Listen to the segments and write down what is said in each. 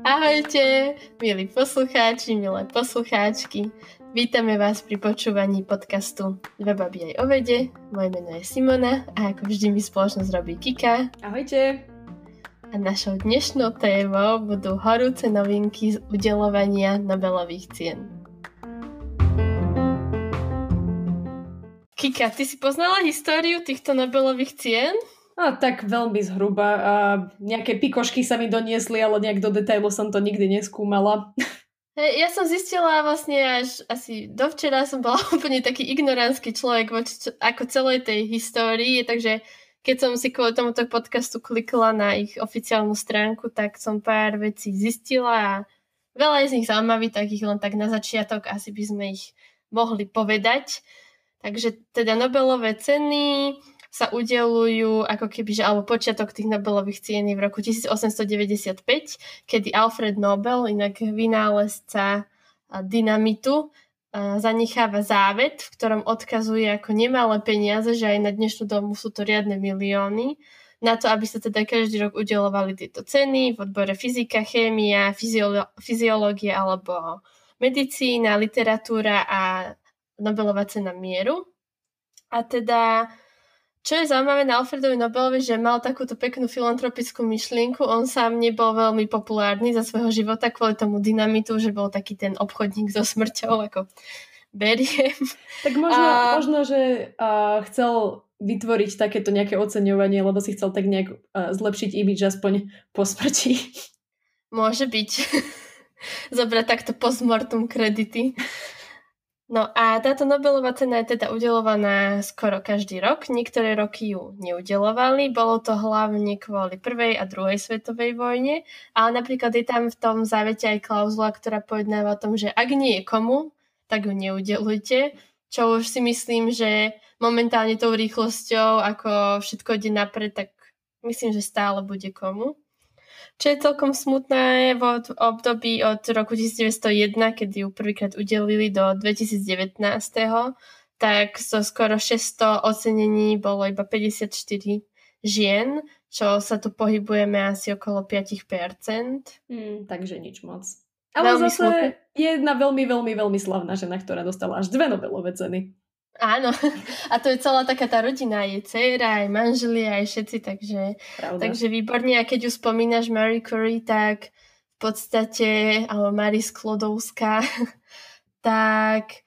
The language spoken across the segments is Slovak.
Ahojte, milí poslucháči, milé poslucháčky. Vítame vás pri počúvaní podcastu Dve baby aj o vede. Moje meno je Simona a ako vždy mi spoločnosť robí Kika. Ahojte. A našou dnešnou témou budú horúce novinky z udelovania Nobelových cien. Kika, ty si poznala históriu týchto Nobelových cien? A tak veľmi zhruba. A nejaké pikošky sa mi doniesli, ale nejak do detailu som to nikdy neskúmala. Hey, ja som zistila vlastne až asi dovčera som bola úplne taký ignoránsky človek voči ako celej tej histórii, takže keď som si kvôli tomuto podcastu klikla na ich oficiálnu stránku, tak som pár vecí zistila a veľa je z nich zaujímavých, tak ich len tak na začiatok asi by sme ich mohli povedať. Takže teda Nobelové ceny, sa udelujú ako keby, že, alebo počiatok tých Nobelových cien v roku 1895, kedy Alfred Nobel, inak vynálezca dynamitu, zanecháva závet, v ktorom odkazuje ako nemalé peniaze, že aj na dnešnú domu sú to riadne milióny, na to, aby sa teda každý rok udelovali tieto ceny v odbore fyzika, chémia, fyziolo- fyziológia alebo medicína, literatúra a Nobelová cena mieru. A teda čo je zaujímavé na Alfredovi Nobelovi, že mal takúto peknú filantropickú myšlienku. On sám nebol veľmi populárny za svojho života kvôli tomu dynamitu, že bol taký ten obchodník so smrťou, ako beriem. Tak možno, a... možno že uh, chcel vytvoriť takéto nejaké oceňovanie, lebo si chcel tak nejak uh, zlepšiť imidž aspoň po smrti. Môže byť. Zobrať takto postmortum kredity. No a táto Nobelová cena je teda udelovaná skoro každý rok. Niektoré roky ju neudelovali. Bolo to hlavne kvôli prvej a druhej svetovej vojne. Ale napríklad je tam v tom závete aj klauzula, ktorá pojednáva o tom, že ak nie je komu, tak ju neudelujte. Čo už si myslím, že momentálne tou rýchlosťou, ako všetko ide napred, tak myslím, že stále bude komu. Čo je celkom smutné v období od roku 1901, kedy ju prvýkrát udelili do 2019, tak zo so skoro 600 ocenení bolo iba 54 žien, čo sa tu pohybujeme asi okolo 5%. Mm, takže nič moc. Ale veľmi zase smutné. je jedna veľmi, veľmi, veľmi slavná žena, ktorá dostala až dve Nobelové ceny. Áno, a to je celá taká tá rodina, je dcera, aj manželia, aj všetci, takže, takže výborne. A keď ju spomínaš Marie Curie, tak v podstate, alebo Marie Sklodovská, tak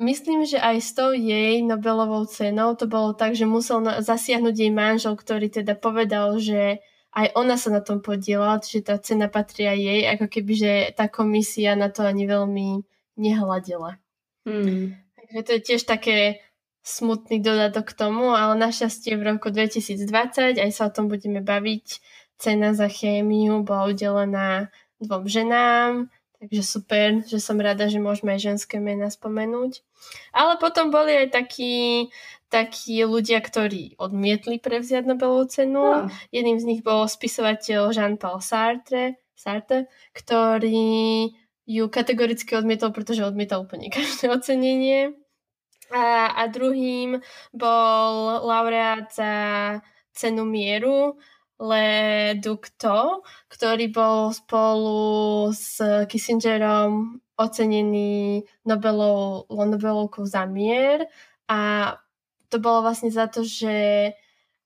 myslím, že aj s tou jej Nobelovou cenou to bolo tak, že musel zasiahnuť jej manžel, ktorý teda povedal, že aj ona sa na tom podiela, že tá cena patria jej, ako keby, že tá komisia na to ani veľmi nehľadila. Hmm. Takže to je tiež také smutný dodatok k tomu, ale našťastie v roku 2020, aj sa o tom budeme baviť, cena za chémiu bola udelená dvom ženám, takže super, že som rada, že môžeme aj ženské mená spomenúť. Ale potom boli aj takí, takí ľudia, ktorí odmietli prevziať Nobelovú cenu. No. Jedným z nich bol spisovateľ Jean-Paul Sartre, Sartre, ktorý ju kategoricky odmietol, pretože odmietal úplne každé ocenenie. A, a druhým bol laureát za cenu mieru Le Ducto, ktorý bol spolu s Kissingerom ocenený Nobelov, Nobelovkou za mier a to bolo vlastne za to, že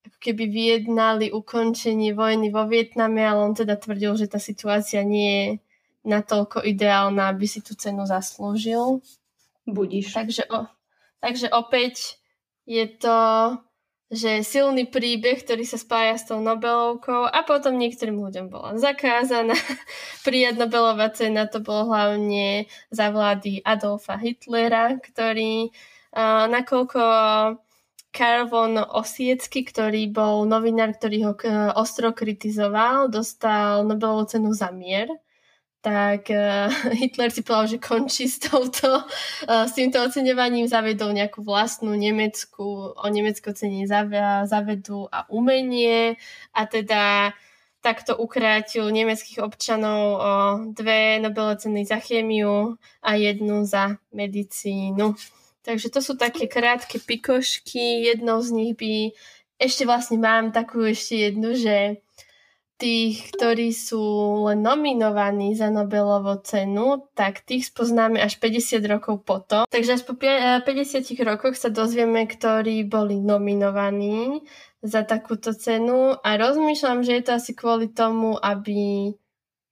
ako keby vyjednali ukončenie vojny vo Vietname, ale on teda tvrdil, že tá situácia nie je natoľko ideálna, aby si tú cenu zaslúžil. Budíš. Takže, o, takže opäť je to, že silný príbeh, ktorý sa spája s tou Nobelovkou a potom niektorým ľuďom bola zakázaná. Prijať Nobelová cena to bolo hlavne za vlády Adolfa Hitlera, ktorý uh, nakoľko Karl von Osiecky, ktorý bol novinár, ktorý ho ostro kritizoval, dostal Nobelovú cenu za mier tak uh, Hitler si povedal, že končí s, touto, uh, s týmto oceňovaním, zavedol nejakú vlastnú nemeckú, o nemecké ocenenie zavedú a umenie a teda takto ukrátil nemeckých občanov o dve Nobelové ceny za chémiu a jednu za medicínu. Takže to sú také krátke pikošky. Jednou z nich by ešte vlastne mám takú ešte jednu, že tých, ktorí sú len nominovaní za Nobelovú cenu, tak tých spoznáme až 50 rokov potom. Takže až po 50 rokoch sa dozvieme, ktorí boli nominovaní za takúto cenu a rozmýšľam, že je to asi kvôli tomu, aby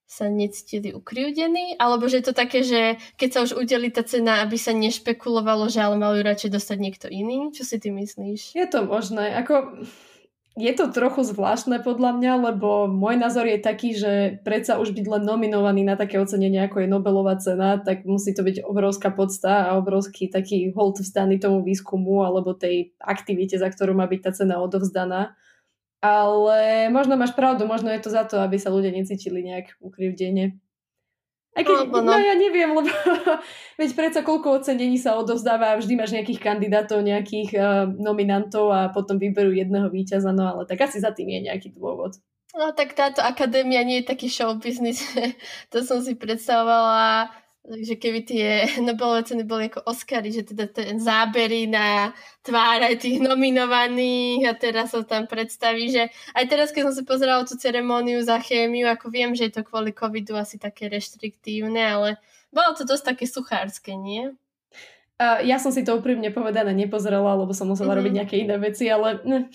sa necítili ukriúdení, alebo že je to také, že keď sa už udeli tá cena, aby sa nešpekulovalo, že ale majú radšej dostať niekto iný? Čo si ty myslíš? Je to možné. Ako je to trochu zvláštne podľa mňa, lebo môj názor je taký, že predsa už byť len nominovaný na také ocenenie, ako je Nobelová cena, tak musí to byť obrovská podsta a obrovský taký hold vzdaný tomu výskumu alebo tej aktivite, za ktorú má byť tá cena odovzdaná. Ale možno máš pravdu, možno je to za to, aby sa ľudia necítili nejak ukrivdene. Aj keď, no, no. no ja neviem, lebo veď predsa koľko ocenení sa odovzdáva, vždy máš nejakých kandidátov, nejakých uh, nominantov a potom vyberú jedného víťaza, no ale tak asi za tým je nejaký dôvod. No tak táto akadémia nie je taký show business, to som si predstavovala Takže keby tie Nobelové ceny boli ako Oscary, že teda ten zábery na tváre tých nominovaných a teraz sa tam predstaví, že aj teraz, keď som si pozerala tú ceremóniu za chémiu, ako viem, že je to kvôli covidu asi také reštriktívne, ale bolo to dosť také suchárske, nie? Uh, ja som si to úprimne povedané nepozerala, lebo som musela mm-hmm. robiť nejaké iné veci, ale ne.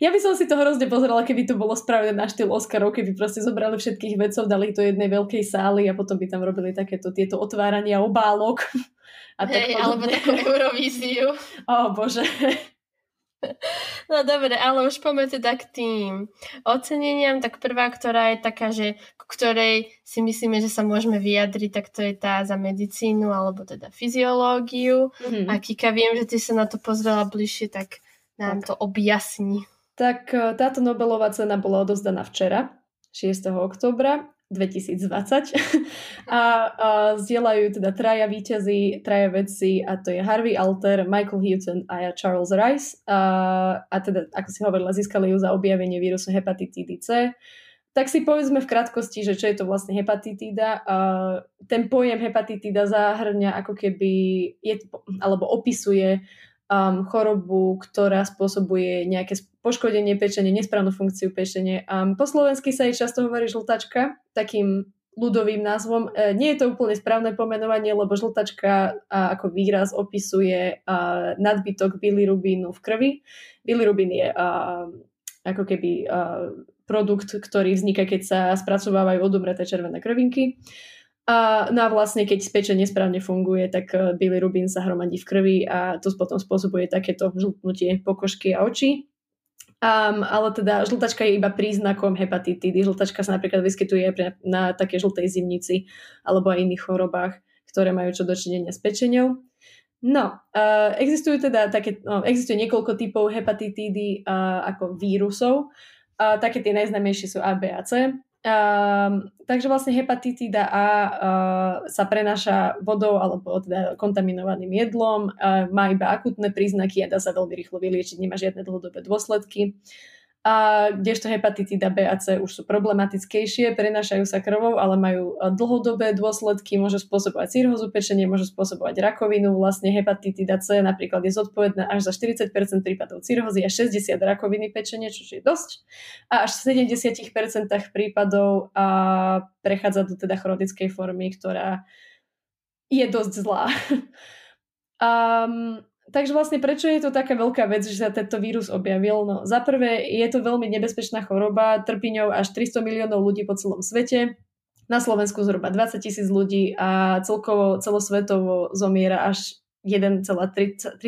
ja by som si to hrozne pozerala, keby to bolo spravené na štýl Oscarov, keby proste zobrali všetkých vedcov, dali to jednej veľkej sály a potom by tam robili takéto tieto otvárania obálok. A Hej, alebo takú Eurovíziu. O oh, bože. No dobre, ale už poďme teda k tým oceneniam. Tak prvá, ktorá je taká, že k ktorej si myslíme, že sa môžeme vyjadriť, tak to je tá za medicínu alebo teda fyziológiu. Mm-hmm. A Kika, viem, že ty sa na to pozrela bližšie, tak nám tak. to objasni. Tak e, táto Nobelová cena bola odozdaná včera, 6. oktobra 2020 a, a zdieľajú teda traja výťazí, traja vedci a to je Harvey Alter, Michael Houghton a Charles Rice a, a teda, ako si hovorila, získali ju za objavenie vírusu hepatitídy C. Tak si povedzme v krátkosti, že čo je to vlastne hepatitída. A ten pojem hepatitída zahrňa ako keby, je, alebo opisuje um, chorobu, ktorá spôsobuje nejaké poškodenie pečenie, nesprávnu funkciu pečenie. Um, po slovensky sa jej často hovorí žltačka, takým ľudovým názvom. E, nie je to úplne správne pomenovanie, lebo žltačka a, ako výraz opisuje a, nadbytok bilirubínu v krvi. Bilirubín je a, ako keby a, produkt, ktorý vzniká, keď sa spracovávajú odumreté červené krvinky. A, no a vlastne, keď pečenie nesprávne funguje, tak e, bilirubín sa hromadí v krvi a to potom spôsobuje takéto žltnutie pokožky a očí. Um, ale teda žltačka je iba príznakom hepatitídy. Žltačka sa napríklad vyskytuje pre, na také žltej zimnici alebo aj iných chorobách, ktoré majú čo dočinenia s pečenou. No, uh, existujú teda také, no, existuje niekoľko typov hepatitídy uh, ako vírusov. Uh, také tie najznámejšie sú A, B a C. Um, takže vlastne hepatitída A uh, sa prenáša vodou alebo teda kontaminovaným jedlom, uh, má iba akutné príznaky a dá sa veľmi rýchlo vyliečiť, nemá žiadne dlhodobé dôsledky a kdežto hepatitída B a C už sú problematickejšie, prenášajú sa krvou, ale majú e, dlhodobé dôsledky, môžu spôsobovať cirhozu pečenie, môžu spôsobovať rakovinu. Vlastne hepatitída C napríklad je zodpovedná až za 40% prípadov cirhozy a 60 rakoviny pečenie, čo je dosť. A až v 70% prípadov a prechádza do teda chronickej formy, ktorá je dosť zlá. um, Takže vlastne prečo je to taká veľká vec, že sa tento vírus objavil? No, za prvé je to veľmi nebezpečná choroba, trpí ňou až 300 miliónov ľudí po celom svete, na Slovensku zhruba 20 tisíc ľudí a celkovo celosvetovo zomiera až 1,34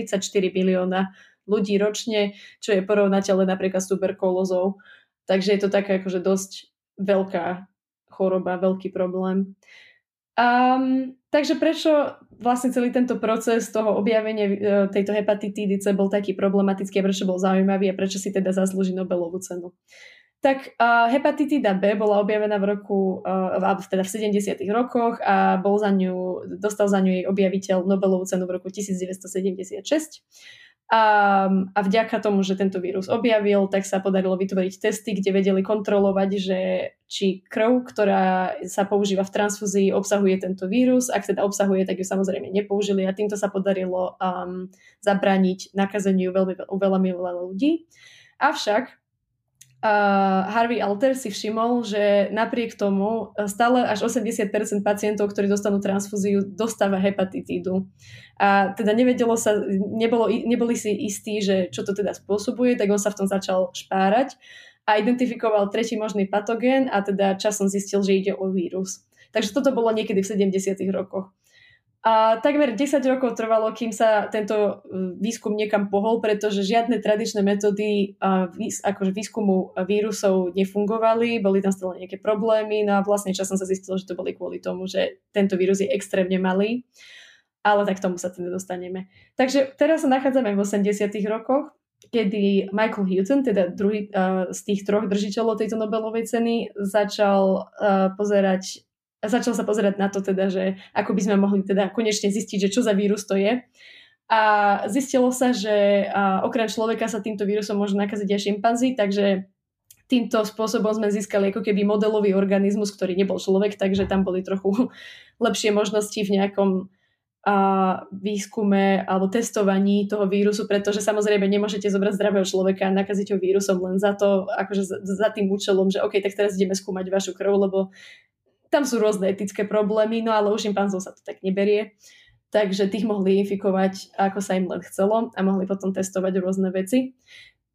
milióna ľudí ročne, čo je porovnateľné napríklad s tuberkulózou. Takže je to taká akože dosť veľká choroba, veľký problém. Um, takže prečo vlastne celý tento proces toho objavenia e, tejto hepatitídy C bol taký problematický a prečo bol zaujímavý a prečo si teda zaslúži Nobelovú cenu? Tak uh, hepatitída B bola objavená v roku, uh, teda v 70. rokoch a bol za ňu, dostal za ňu jej objaviteľ Nobelovú cenu v roku 1976. A, a vďaka tomu, že tento vírus objavil, tak sa podarilo vytvoriť testy, kde vedeli kontrolovať, že či krv, ktorá sa používa v transfúzii, obsahuje tento vírus. Ak teda obsahuje, tak ju samozrejme nepoužili a týmto sa podarilo um, zabrániť nakazeniu veľmi, veľmi veľa ľudí. Avšak uh, Harvey Alter si všimol, že napriek tomu stále až 80% pacientov, ktorí dostanú transfúziu, dostáva hepatitídu. A teda nevedelo sa, nebolo, neboli si istí, že čo to teda spôsobuje, tak on sa v tom začal špárať a identifikoval tretí možný patogén a teda časom zistil, že ide o vírus. Takže toto bolo niekedy v 70. rokoch. A takmer 10 rokov trvalo, kým sa tento e, výskum niekam pohol, pretože žiadne tradičné metódy akože výskumu vírusov nefungovali, boli tam stále nejaké problémy, no a vlastne časom sa zistilo, že to boli kvôli tomu, že tento vírus je extrémne malý, ale tak tomu sa teda dostaneme. Takže teraz sa nachádzame v 80 rokoch, kedy Michael Houghton, teda druhý uh, z tých troch držiteľov tejto Nobelovej ceny, začal uh, pozerať začal sa pozerať na to teda, že ako by sme mohli teda konečne zistiť, že čo za vírus to je. A zistilo sa, že okrem človeka sa týmto vírusom môžu nakaziť aj šimpanzi, takže týmto spôsobom sme získali ako keby modelový organizmus, ktorý nebol človek, takže tam boli trochu lepšie možnosti v nejakom a výskume alebo testovaní toho vírusu, pretože samozrejme nemôžete zobrať zdravého človeka a nakaziť ho vírusom len za to, akože za, za tým účelom, že OK, tak teraz ideme skúmať vašu krv, lebo tam sú rôzne etické problémy, no ale u šimpanzov sa to tak neberie. Takže tých mohli infikovať, ako sa im len chcelo a mohli potom testovať rôzne veci.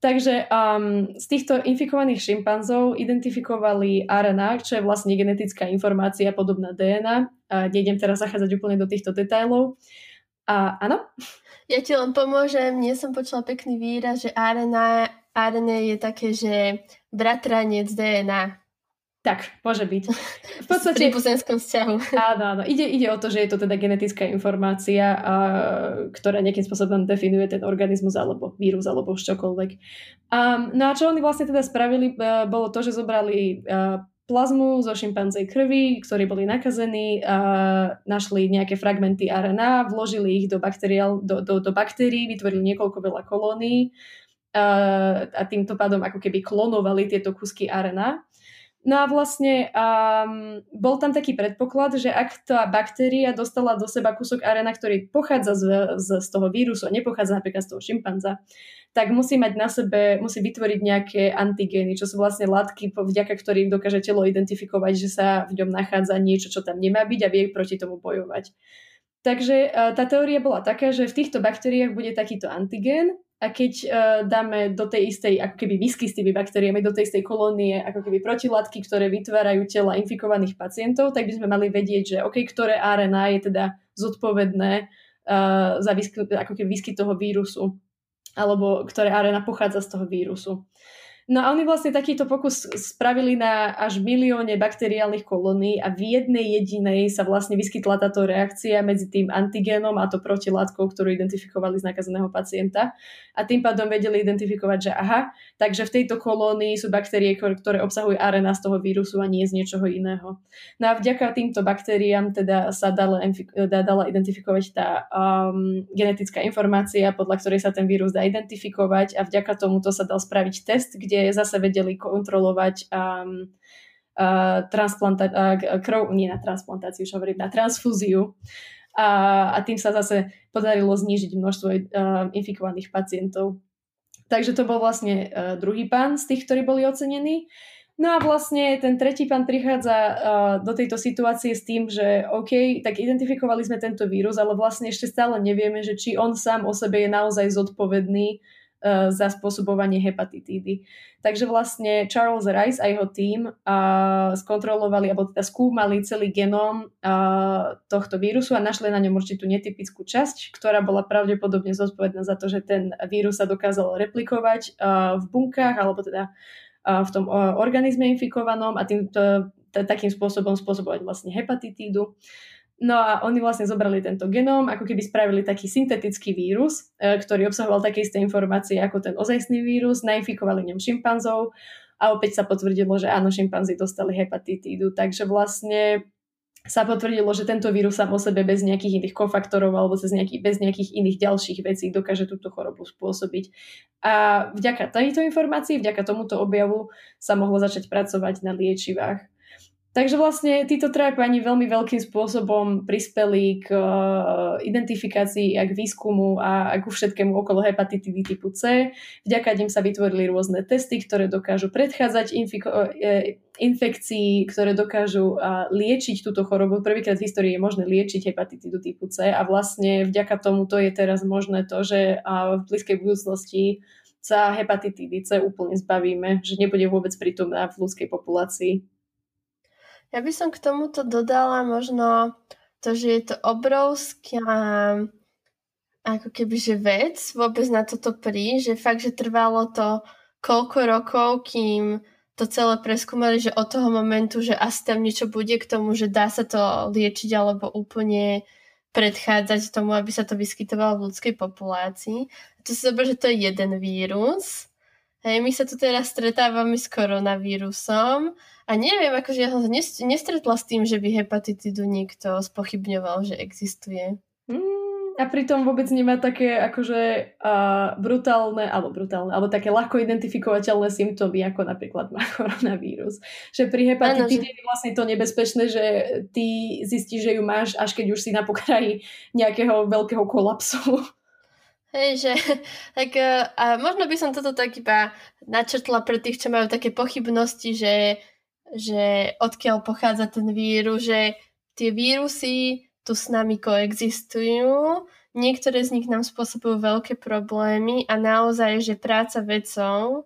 Takže um, z týchto infikovaných šimpanzov identifikovali RNA, čo je vlastne genetická informácia podobná DNA. A nejdem teraz zachádzať úplne do týchto detailov. A áno? Ja ti len pomôžem. Nie som počula pekný výraz, že RNA, RNA je také, že bratranec DNA. Tak, môže byť. V podstate... V vzťahu. Áno, áno. Ide, ide o to, že je to teda genetická informácia, a, ktorá nejakým spôsobom definuje ten organizmus alebo vírus alebo už čokoľvek. Um, no a čo oni vlastne teda spravili, uh, bolo to, že zobrali uh, plazmu zo šimpanzej krvi, ktorí boli nakazení, uh, našli nejaké fragmenty RNA, vložili ich do, bakteriál, do, do, do baktérií, vytvorili niekoľko veľa kolónií uh, a týmto pádom ako keby klonovali tieto kusky RNA No a vlastne um, bol tam taký predpoklad, že ak tá baktéria dostala do seba kúsok arena, ktorý pochádza z, z, z toho vírusu nepochádza napríklad z toho šimpanza, tak musí mať na sebe, musí vytvoriť nejaké antigény, čo sú vlastne látky, vďaka ktorým dokáže telo identifikovať, že sa v ňom nachádza niečo, čo tam nemá byť a vie proti tomu bojovať. Takže uh, tá teória bola taká, že v týchto baktériách bude takýto antigén a keď uh, dáme do tej istej, ako keby whisky s tými baktériami, do tej istej kolónie, ako keby protilátky, ktoré vytvárajú tela infikovaných pacientov, tak by sme mali vedieť, že OK, ktoré RNA je teda zodpovedné uh, za výskyt, ako keby výskyt toho vírusu, alebo ktoré RNA pochádza z toho vírusu. No a oni vlastne takýto pokus spravili na až milióne bakteriálnych kolónií a v jednej jedinej sa vlastne vyskytla táto reakcia medzi tým antigénom a to protilátkou, ktorú identifikovali z nakazeného pacienta. A tým pádom vedeli identifikovať, že aha, takže v tejto kolónii sú baktérie, ktoré obsahujú RNA z toho vírusu a nie z niečoho iného. No a vďaka týmto baktériám teda sa dala, dala identifikovať tá um, genetická informácia, podľa ktorej sa ten vírus dá identifikovať a vďaka tomuto sa dal spraviť test, kde zase vedeli kontrolovať um, uh, uh, krv, nie na transplantáciu, čo hovorím, na transfúziu. A, a tým sa zase podarilo znížiť množstvo uh, infikovaných pacientov. Takže to bol vlastne uh, druhý pán z tých, ktorí boli ocenení. No a vlastne ten tretí pán prichádza uh, do tejto situácie s tým, že OK, tak identifikovali sme tento vírus, ale vlastne ešte stále nevieme, že či on sám o sebe je naozaj zodpovedný za spôsobovanie hepatitídy. Takže vlastne Charles Rice a jeho uh, skontrolovali, alebo teda skúmali celý genóm uh, tohto vírusu a našli na ňom určitú netypickú časť, ktorá bola pravdepodobne zodpovedná za to, že ten vírus sa dokázal replikovať uh, v bunkách, alebo teda uh, v tom uh, organizme infikovanom a tým, takým spôsobom spôsobovať vlastne hepatitídu. No a oni vlastne zobrali tento genóm, ako keby spravili taký syntetický vírus, e, ktorý obsahoval také isté informácie ako ten ozajstný vírus, nainfikovali ňom šimpanzov a opäť sa potvrdilo, že áno, šimpanzi dostali hepatitídu. Takže vlastne sa potvrdilo, že tento vírus sám o sebe bez nejakých iných kofaktorov alebo bez nejakých, bez nejakých iných ďalších vecí dokáže túto chorobu spôsobiť. A vďaka tejto informácii, vďaka tomuto objavu sa mohlo začať pracovať na liečivách. Takže vlastne títo traja pani veľmi veľkým spôsobom prispeli k uh, identifikácii a k výskumu a, a ku všetkému okolo hepatitidy typu C. Vďaka nim sa vytvorili rôzne testy, ktoré dokážu predchádzať infiko- uh, infekcii, ktoré dokážu uh, liečiť túto chorobu. Prvýkrát v histórii je možné liečiť hepatitidu typu C a vlastne vďaka tomu to je teraz možné to, že uh, v blízkej budúcnosti sa hepatitidy C úplne zbavíme, že nebude vôbec prítomná v ľudskej populácii. Ja by som k tomuto dodala možno to, že je to obrovská ako keby, že vec vôbec na toto prísť, že fakt, že trvalo to koľko rokov, kým to celé preskúmali, že od toho momentu, že asi tam niečo bude k tomu, že dá sa to liečiť alebo úplne predchádzať tomu, aby sa to vyskytovalo v ľudskej populácii. A to si zober, že to je jeden vírus. Hej, my sa tu teraz stretávame s koronavírusom a neviem, akože ja som sa nestretla s tým, že by hepatitidu niekto spochybňoval, že existuje. Mm, a pritom vôbec nemá také akože uh, brutálne, alebo brutálne, alebo také ľahko identifikovateľné symptómy, ako napríklad má koronavírus. Že pri hepatitide že... je vlastne to nebezpečné, že ty zistíš, že ju máš, až keď už si na pokraji nejakého veľkého kolapsu. Hej, že tak a možno by som toto tak iba načrtla pre tých, čo majú také pochybnosti, že že odkiaľ pochádza ten vírus, že tie vírusy tu s nami koexistujú, niektoré z nich nám spôsobujú veľké problémy a naozaj, že práca vedcov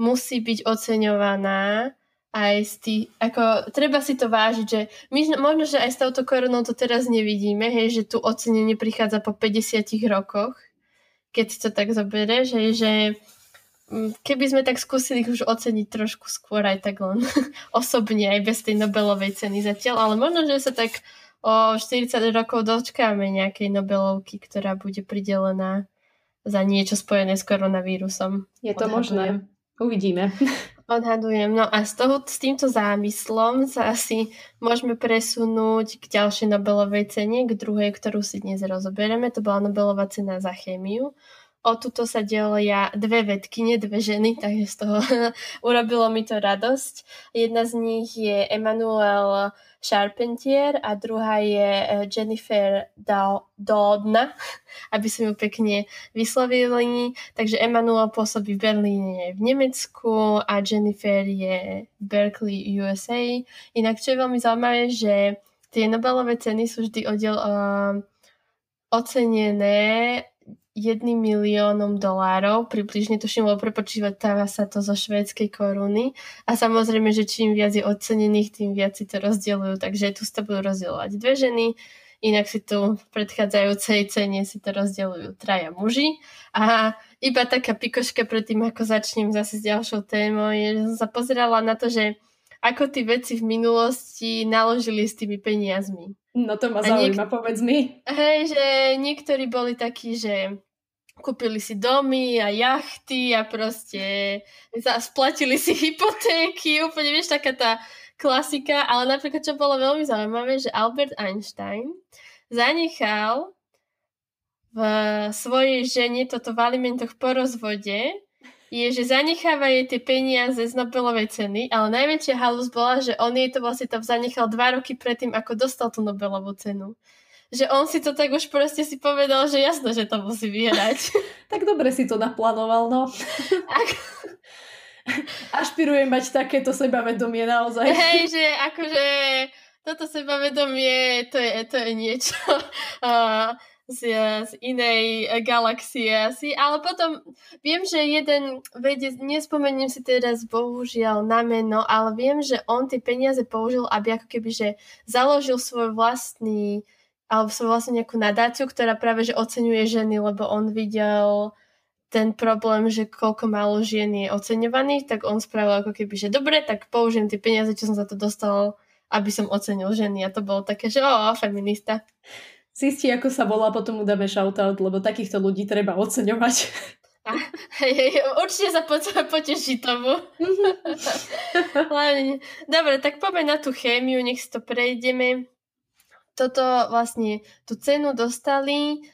musí byť oceňovaná aj z tých, ako treba si to vážiť, že my, možno, že aj s touto koronou to teraz nevidíme, hej, že tu ocenenie prichádza po 50 rokoch, keď to tak zoberie, že, že Mm, keby sme tak skúsili už oceniť trošku skôr aj tak len osobne, aj bez tej Nobelovej ceny zatiaľ, ale možno, že sa tak o 40 rokov dočkáme nejakej Nobelovky, ktorá bude pridelená za niečo spojené s koronavírusom. Je to Odhadujem. možné. Uvidíme. Odhadujem. No a z toho, s týmto zámyslom sa asi môžeme presunúť k ďalšej Nobelovej cene, k druhej, ktorú si dnes rozoberieme. To bola Nobelová cena za chémiu o tuto sa delia dve vedkyne, dve ženy, takže z toho urobilo mi to radosť. Jedna z nich je Emmanuel Charpentier a druhá je eh, Jennifer Doudna, aby sme ju pekne vyslovili. Takže Emmanuel pôsobí v Berlíne v Nemecku a Jennifer je v Berkeley, USA. Inak čo je veľmi zaujímavé, že tie Nobelové ceny sú vždy oddel, uh, ocenené jedným miliónom dolárov, približne tuším, lebo prepočítava sa to zo švédskej koruny. A samozrejme, že čím viac je ocenených, tým viac si to rozdielujú, takže tu sa budú rozdielovať dve ženy, inak si tu v predchádzajúcej cene si to rozdielujú traja muži. A iba taká pikoška pred tým, ako začnem zase s ďalšou témou, je, že som sa pozerala na to, že ako tí veci v minulosti naložili s tými peniazmi. No to ma zaujíma, niek- povedz mi. Hej, že niektorí boli takí, že kúpili si domy a jachty a proste splatili si hypotéky, úplne vieš, taká tá klasika, ale napríklad, čo bolo veľmi zaujímavé, že Albert Einstein zanechal v svojej žene toto v alimentoch po rozvode je, že zanecháva jej tie peniaze z Nobelovej ceny, ale najväčšia halus bola, že on jej to vlastne tam zanechal dva roky predtým, ako dostal tú Nobelovú cenu. Že on si to tak už proste si povedal, že jasno, že to musí vyhrať. tak dobre si to naplánoval, no. Ašpirujem mať takéto sebavedomie naozaj. Hej, že akože toto sebavedomie, to je, to je niečo. Z, z inej galaxie asi, ale potom viem, že jeden vedec, nespomeniem si teraz bohužiaľ na meno, ale viem, že on tie peniaze použil, aby ako keby, že založil svoj vlastný alebo svoj vlastne nejakú nadáciu, ktorá práve že oceňuje ženy, lebo on videl ten problém, že koľko málo žien je oceňovaných, tak on spravil ako keby, že dobre, tak použijem tie peniaze, čo som za to dostal, aby som ocenil ženy. A to bolo také, že o, feminista zistí, ako sa volá, potom mu dáme shoutout, lebo takýchto ľudí treba oceňovať. hej, hej, určite sa po, poteší tomu. Dobre, tak poďme na tú chémiu, nech si to prejdeme. Toto vlastne, tú cenu dostali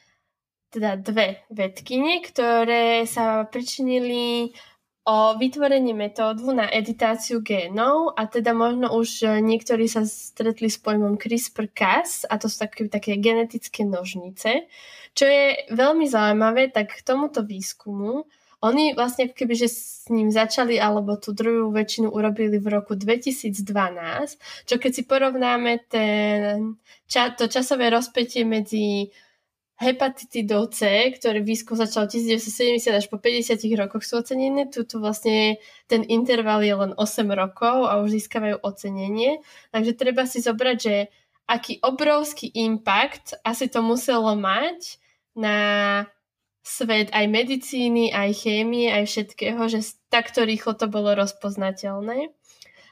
teda dve vedkyne, ktoré sa pričinili o vytvorení metódu na editáciu génov a teda možno už e, niektorí sa stretli s pojmom CRISPR-Cas a to sú také, také genetické nožnice. Čo je veľmi zaujímavé, tak k tomuto výskumu oni vlastne keby, s ním začali, alebo tú druhú väčšinu urobili v roku 2012, čo keď si porovnáme ten, to časové rozpetie medzi hepatitidou C, ktorý výskum začal 1970 až po 50 rokoch sú ocenené. Tuto vlastne ten interval je len 8 rokov a už získavajú ocenenie. Takže treba si zobrať, že aký obrovský impact asi to muselo mať na svet aj medicíny, aj chémie, aj všetkého, že takto rýchlo to bolo rozpoznateľné.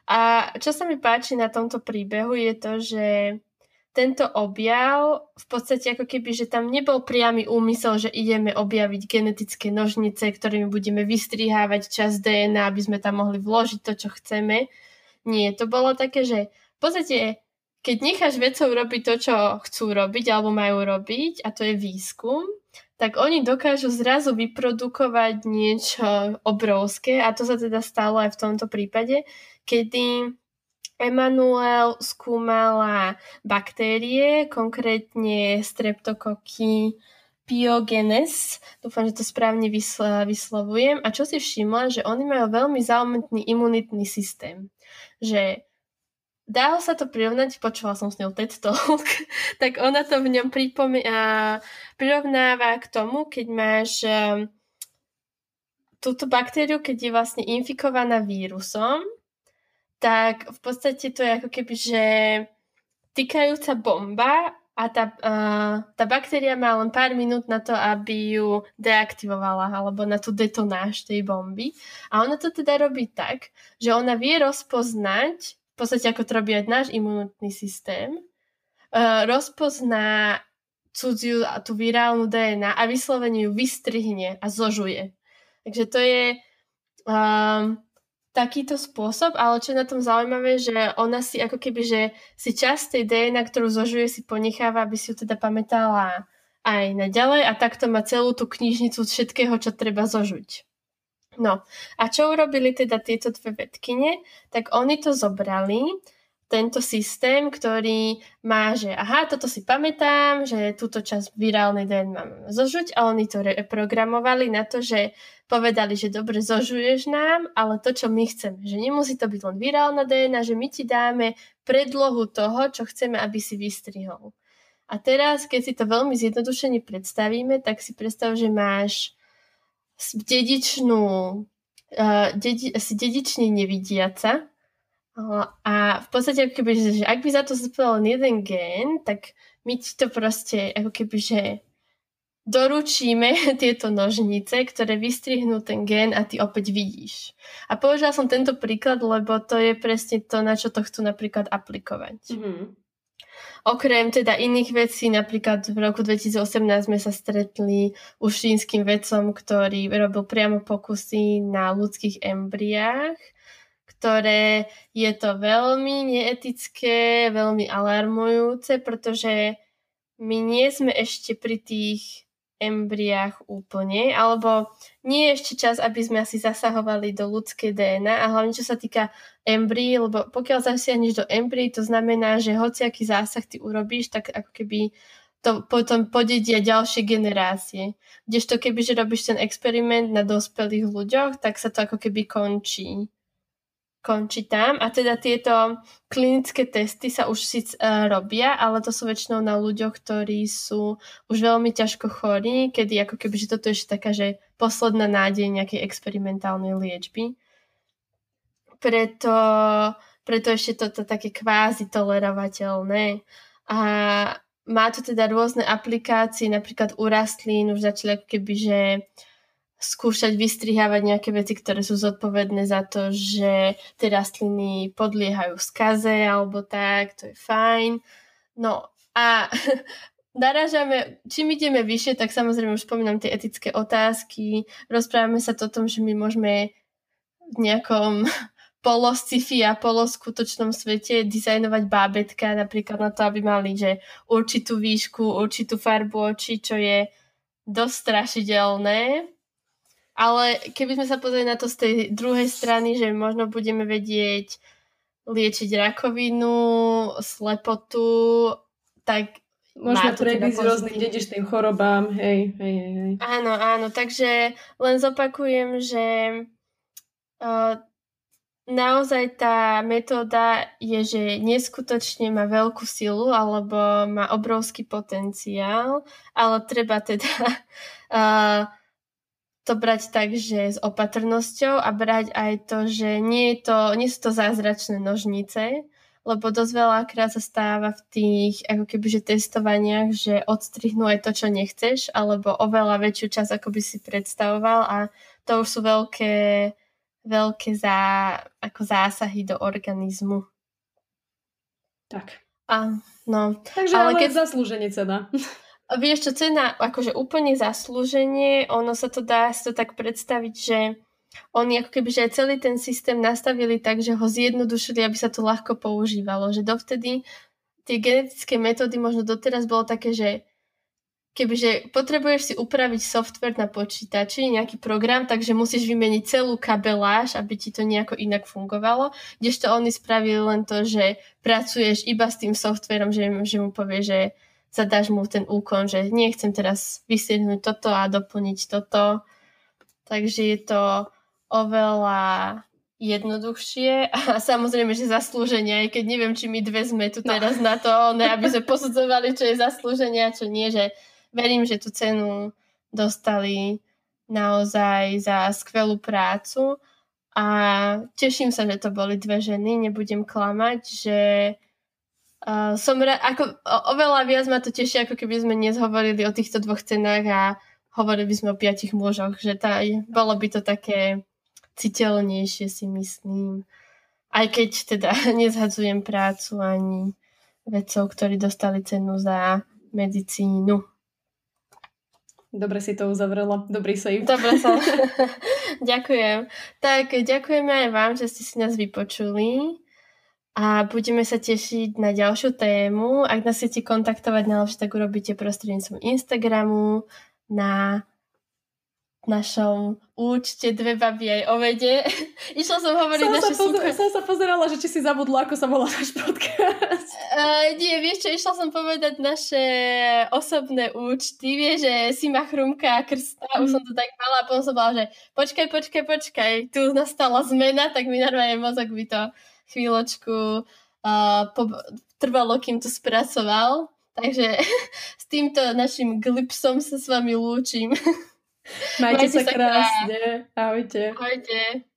A čo sa mi páči na tomto príbehu je to, že tento objav v podstate ako keby, že tam nebol priamy úmysel, že ideme objaviť genetické nožnice, ktorými budeme vystrihávať čas DNA, aby sme tam mohli vložiť to, čo chceme. Nie, to bolo také, že v podstate keď necháš vedcov robiť to, čo chcú robiť alebo majú robiť, a to je výskum, tak oni dokážu zrazu vyprodukovať niečo obrovské a to sa teda stalo aj v tomto prípade, kedy Emanuel skúmala baktérie, konkrétne streptokoky Piogenes, dúfam, že to správne vyslovujem, a čo si všimla, že oni majú veľmi zaujímavý imunitný systém. Že dá sa to prirovnať, počula som s ňou TED Talk, tak ona to v ňom pripomí, prirovnáva k tomu, keď máš um, túto baktériu, keď je vlastne infikovaná vírusom, tak v podstate to je ako keby, že týkajúca bomba a tá, uh, tá baktéria má len pár minút na to, aby ju deaktivovala alebo na tú detonáž tej bomby. A ona to teda robí tak, že ona vie rozpoznať podstate ako to robí aj náš imunitný systém, uh, rozpozná cudziu a tú virálnu DNA a vyslovene ju vystrihne a zožuje. Takže to je um, takýto spôsob, ale čo je na tom zaujímavé, že ona si ako keby, že si časť tej DNA, ktorú zožuje, si ponecháva, aby si ju teda pamätala aj naďalej a takto má celú tú knižnicu všetkého, čo treba zožuť. No a čo urobili teda tieto dve vedkine? Tak oni to zobrali, tento systém, ktorý má, že aha, toto si pamätám, že túto časť virálnej DNA mám zožuť a oni to reprogramovali na to, že povedali, že dobre, zožuješ nám, ale to, čo my chceme, že nemusí to byť len virálna DNA, že my ti dáme predlohu toho, čo chceme, aby si vystrihol. A teraz, keď si to veľmi zjednodušene predstavíme, tak si predstav, že máš dedičnú, uh, dedi, asi dedične nevidiaca a v podstate ako keby, že ak by za to zodpovedal jeden gen, tak my ti to proste ako keby, že doručíme tieto nožnice, ktoré vystrihnú ten gen a ty opäť vidíš. A použila som tento príklad, lebo to je presne to, na čo to chcú napríklad aplikovať. Mm-hmm. Okrem teda iných vecí, napríklad v roku 2018 sme sa stretli už čínskym vedcom, ktorý robil priamo pokusy na ľudských embriách, ktoré je to veľmi neetické, veľmi alarmujúce, pretože my nie sme ešte pri tých embriách úplne, alebo nie je ešte čas, aby sme asi zasahovali do ľudskej DNA a hlavne čo sa týka embryí, lebo pokiaľ zasiahneš do embryí, to znamená, že hociaký zásah ty urobíš, tak ako keby to potom podedia ďalšie generácie. Kdežto keby, že robíš ten experiment na dospelých ľuďoch, tak sa to ako keby končí končí tam a teda tieto klinické testy sa už síc uh, robia, ale to sú väčšinou na ľuďoch, ktorí sú už veľmi ťažko chorí, kedy ako keby, že toto je ešte taká, že posledná nádej nejakej experimentálnej liečby. Preto, preto ešte toto také kvázi tolerovateľné. A má to teda rôzne aplikácie, napríklad u rastlín už začali ako keby, že uh, skúšať vystrihávať nejaké veci, ktoré sú zodpovedné za to, že tie rastliny podliehajú skaze alebo tak, to je fajn. No a narážame, čím ideme vyššie, tak samozrejme už spomínam tie etické otázky, rozprávame sa to o tom, že my môžeme v nejakom poloscifi a poloskutočnom svete dizajnovať bábetka napríklad na to, aby mali že určitú výšku, určitú farbu očí, čo je dosť strašidelné ale keby sme sa pozreli na to z tej druhej strany, že možno budeme vedieť liečiť rakovinu, slepotu, tak Možno predísť teda rôznym dedičným chorobám, hej, hej, hej. Áno, áno, takže len zopakujem, že uh, naozaj tá metóda je, že neskutočne má veľkú silu alebo má obrovský potenciál, ale treba teda uh, to brať tak, že s opatrnosťou a brať aj to, že nie, je to, nie sú to zázračné nožnice, lebo dosť veľakrát sa stáva v tých ako že testovaniach, že odstrihnú aj to, čo nechceš, alebo oveľa väčšiu časť, ako by si predstavoval a to už sú veľké, veľké zá, ako zásahy do organizmu. Tak. A, no. Takže ale, ale keď... zaslúženie cena. Vieš čo, cena akože úplne zaslúženie, ono sa to dá si to tak predstaviť, že oni ako keby, že celý ten systém nastavili tak, že ho zjednodušili, aby sa to ľahko používalo. Že dovtedy tie genetické metódy možno doteraz bolo také, že kebyže potrebuješ si upraviť software na počítači, nejaký program, takže musíš vymeniť celú kabeláž, aby ti to nejako inak fungovalo. Kdežto oni spravili len to, že pracuješ iba s tým softverom, že, že mu povie, že zadáš mu ten úkon, že nechcem teraz vysiednúť toto a doplniť toto. Takže je to oveľa jednoduchšie a samozrejme, že zaslúženie, aj keď neviem, či my dve sme tu no. teraz no. na to, ne, aby sme posudzovali, čo je zaslúženie a čo nie, že verím, že tú cenu dostali naozaj za skvelú prácu a teším sa, že to boli dve ženy, nebudem klamať, že Uh, som ra- ako, o, oveľa viac ma to teší, ako keby sme dnes hovorili o týchto dvoch cenách a hovorili by sme o piatich mužoch, že tá, bolo by to také citeľnejšie si myslím. Aj keď teda nezhadzujem prácu ani vedcov, ktorí dostali cenu za medicínu. Dobre si to uzavrela. Dobrý sa im. Dobre sa. ďakujem. Tak ďakujeme aj vám, že ste si nás vypočuli a budeme sa tešiť na ďalšiu tému. Ak nás chcete kontaktovať najlepšie, tak urobíte prostredníctvom Instagramu na našom účte dve baby aj o vede. Išla som hovoriť som naše sa, pozer- super... som sa pozerala, že či si zabudla, ako sa volá náš podcast. Uh, nie, vieš čo, išla som povedať naše osobné účty. Vieš, že si ma chrumka a krsta, mm. už som to tak mala a potom som bola, že počkaj, počkaj, počkaj, tu nastala zmena, tak mi normálne mozog by to chvíľočku uh, po- trvalo, kým to spracoval. Takže s týmto našim glipsom sa s vami lúčim. Majte, Majte sa krásne. Ahojte. Ahojte.